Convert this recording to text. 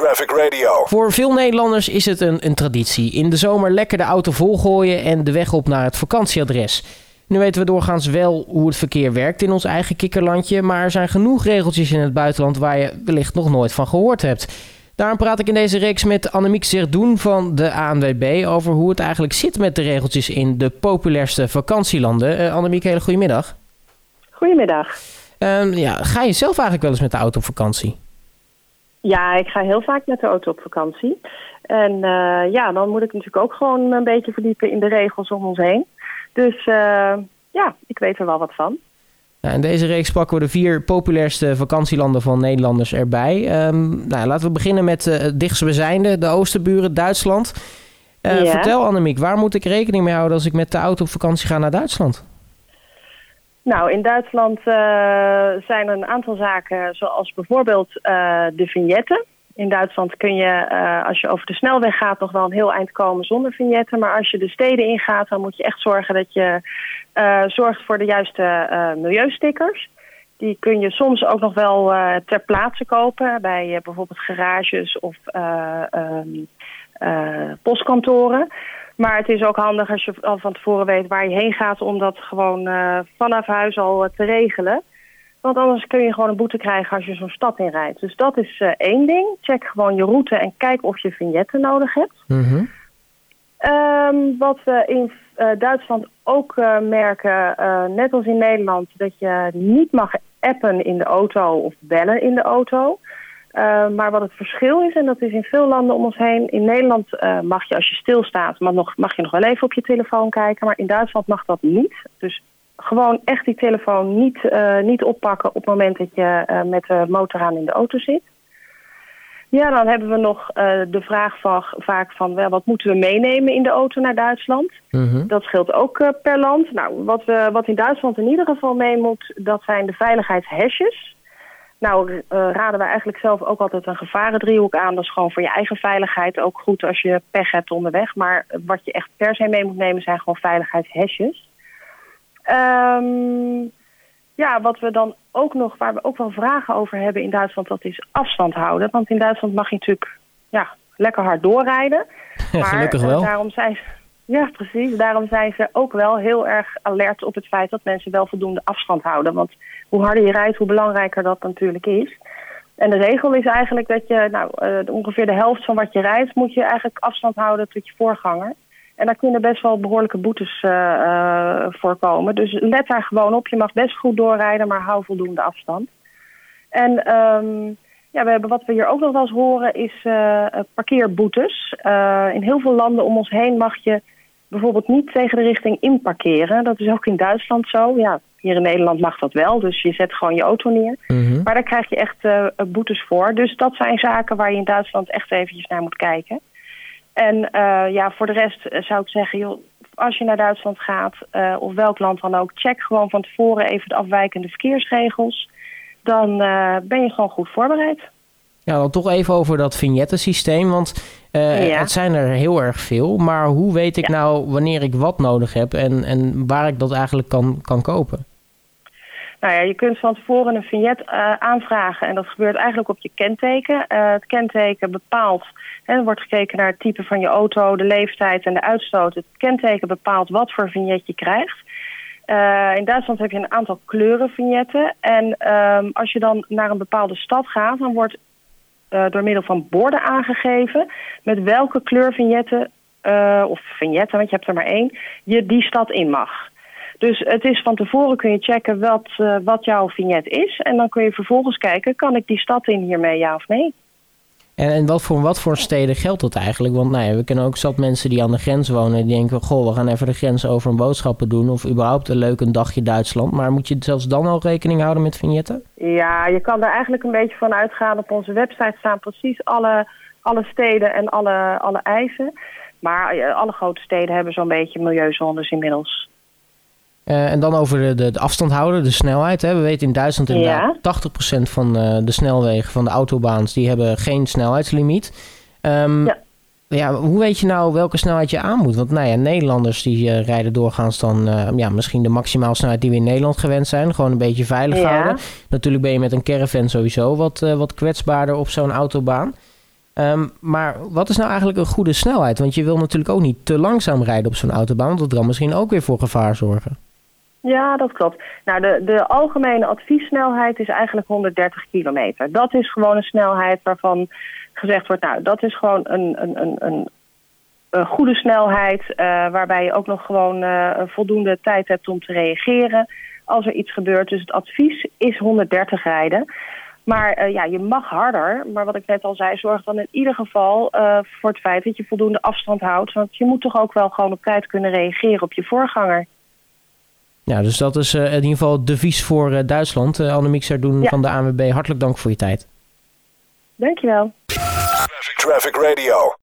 Traffic Radio. Voor veel Nederlanders is het een, een traditie. In de zomer lekker de auto volgooien en de weg op naar het vakantieadres. Nu weten we doorgaans wel hoe het verkeer werkt in ons eigen kikkerlandje, maar er zijn genoeg regeltjes in het buitenland waar je wellicht nog nooit van gehoord hebt. Daarom praat ik in deze reeks met Annemiek Zerdoen van de ANWB over hoe het eigenlijk zit met de regeltjes in de populairste vakantielanden. Uh, Annemiek, hele goedemiddag. Goedemiddag. Uh, ja, ga je zelf eigenlijk wel eens met de auto op vakantie? Ja, ik ga heel vaak met de auto op vakantie. En uh, ja, dan moet ik natuurlijk ook gewoon een beetje verdiepen in de regels om ons heen. Dus uh, ja, ik weet er wel wat van. Nou, in deze reeks pakken we de vier populairste vakantielanden van Nederlanders erbij. Um, nou, laten we beginnen met uh, het dichtstbijzijnde, de oosterburen, Duitsland. Ja. Vertel Annemiek, waar moet ik rekening mee houden als ik met de auto op vakantie ga naar Duitsland? Nou, in Duitsland uh, zijn er een aantal zaken, zoals bijvoorbeeld de vignetten. In Duitsland kun je, uh, als je over de snelweg gaat, nog wel een heel eind komen zonder vignetten. Maar als je de steden ingaat, dan moet je echt zorgen dat je zorgt voor de juiste milieustickers. Die kun je soms ook nog wel ter plaatse kopen bij bijvoorbeeld garages of um, postkantoren. Maar het is ook handig als je al van tevoren weet waar je heen gaat om dat gewoon vanaf huis al te regelen. Want anders kun je gewoon een boete krijgen als je zo'n stad inrijdt. Dus dat is uh, één ding. Check gewoon je route en kijk of je vignetten nodig hebt. Mm -hmm. um, wat we in Duitsland ook merken, net als in Nederland... dat je niet mag appen in de auto of bellen in de auto. Maar wat het verschil is, en dat is in veel landen om ons heen... in Nederland mag je als je stilstaat, mag, nog, mag je nog wel even op je telefoon kijken... maar in Duitsland mag dat niet. Dus gewoon echt die telefoon niet, uh, niet oppakken op het moment dat je met de motor aan in de auto zit. Ja, dan hebben we nog de vraag van, vaak van wel, wat moeten we meenemen in de auto naar Duitsland. -hmm. Dat scheelt ook per land. Nou, wat, we, wat in Duitsland in ieder geval mee moet, dat zijn de veiligheidshesjes. Nou, raden we eigenlijk zelf ook altijd een gevarendriehoek aan. Dat is gewoon voor je eigen veiligheid ook goed als je pech hebt onderweg. Maar wat je echt per se mee moet nemen zijn gewoon veiligheidshesjes. Um, ja, wat we dan ook nog, waar we ook wel vragen over hebben in Duitsland, dat is afstand houden. Want in Duitsland mag je natuurlijk ja, lekker hard doorrijden. Maar, Gelukkig wel. Daarom zijn ze, ja, precies. Daarom zijn ze ook wel heel erg alert op het feit dat mensen wel voldoende afstand houden. Want hoe harder je rijdt, hoe belangrijker dat natuurlijk is. En de regel is eigenlijk dat je, nou, uh, ongeveer de helft van wat je rijdt, moet je eigenlijk afstand houden tot je voorganger. En daar kunnen best wel behoorlijke boetes uh, uh, voorkomen. Dus let daar gewoon op. Je mag best goed doorrijden, maar hou voldoende afstand. En um, ja, we hebben, wat we hier ook nog wel eens horen is parkeerboetes. in heel veel landen om ons heen mag je bijvoorbeeld niet tegen de richting inparkeren. Dat is ook in Duitsland zo. Ja, hier in Nederland mag dat wel, dus je zet gewoon je auto neer. Mm -hmm. Maar daar krijg je echt boetes voor. Dus dat zijn zaken waar je in Duitsland echt eventjes naar moet kijken. En uh, ja, voor de rest zou ik zeggen, joh, als je naar Duitsland gaat, uh, of welk land dan ook, check gewoon van tevoren even de afwijkende verkeersregels. Dan ben je gewoon goed voorbereid. Ja, dan toch even over dat vignettensysteem, want ja. het zijn er heel erg veel. Maar hoe weet ik ja. nou wanneer ik wat nodig heb en, en waar ik dat eigenlijk kan, kan kopen? Nou ja, je kunt van tevoren een vignet uh, aanvragen en dat gebeurt eigenlijk op je kenteken. Uh, het kenteken bepaalt, hè, er wordt gekeken naar het type van je auto, de leeftijd en de uitstoot. Het kenteken bepaalt wat voor vignet je krijgt. Uh, in Duitsland heb je een aantal kleuren vignetten. En um, als je dan naar een bepaalde stad gaat, dan wordt door middel van borden aangegeven met welke kleur vignetten, of vignetten, want je hebt er maar één, je die stad in mag. Dus het is van tevoren kun je checken wat, uh, wat jouw vignet is. En dan kun je vervolgens kijken, kan ik die stad in hiermee, ja of nee? En, en wat, voor, wat voor steden geldt dat eigenlijk? Want nou ja, we kennen ook zat mensen die aan de grens wonen. Die denken, goh, we gaan even de grens over een boodschappen doen. Of überhaupt een leuk een dagje Duitsland. Maar moet je zelfs dan al rekening houden met vignetten? Ja, je kan er eigenlijk een beetje van uitgaan. Op onze website staan precies alle, alle steden en alle, alle eisen. Maar alle grote steden hebben zo'n beetje milieuzones inmiddels. Uh, en dan over de, de, afstand houden, de snelheid. Hè. We weten in Duitsland inderdaad ja. 80% van uh, de snelwegen van de autobaans... die hebben geen snelheidslimiet. Um, ja. ja. hoe weet je nou welke snelheid je aan moet? Want nou ja, Nederlanders die uh, rijden doorgaans dan... ja, misschien de maximaal snelheid die we in Nederland gewend zijn. Gewoon een beetje veilig ja. houden. Natuurlijk ben je met een caravan sowieso wat, wat kwetsbaarder op zo'n autobaan. Ehm, maar wat is nou eigenlijk een goede snelheid? Want je wil natuurlijk ook niet te langzaam rijden op zo'n autobaan, want dat kan misschien ook weer voor gevaar zorgen. Ja, dat klopt. Nou, de, de algemene adviessnelheid is eigenlijk 130 kilometer. Dat is gewoon een snelheid waarvan gezegd wordt, nou, dat is gewoon een, een, een, een, goede snelheid, uh, waarbij je ook nog gewoon uh, voldoende tijd hebt om te reageren als er iets gebeurt. Dus het advies is 130 rijden. Maar uh, ja, je mag harder. Maar wat ik net al zei, zorg dan in ieder geval voor het feit dat je voldoende afstand houdt. Want je moet toch ook wel gewoon op tijd kunnen reageren op je voorganger. Ja, dus dat is in ieder geval het devies voor Duitsland. Uh, Annemiek Sardoen ja. van de ANWB, hartelijk dank voor je tijd. Dankjewel. Traffic Radio.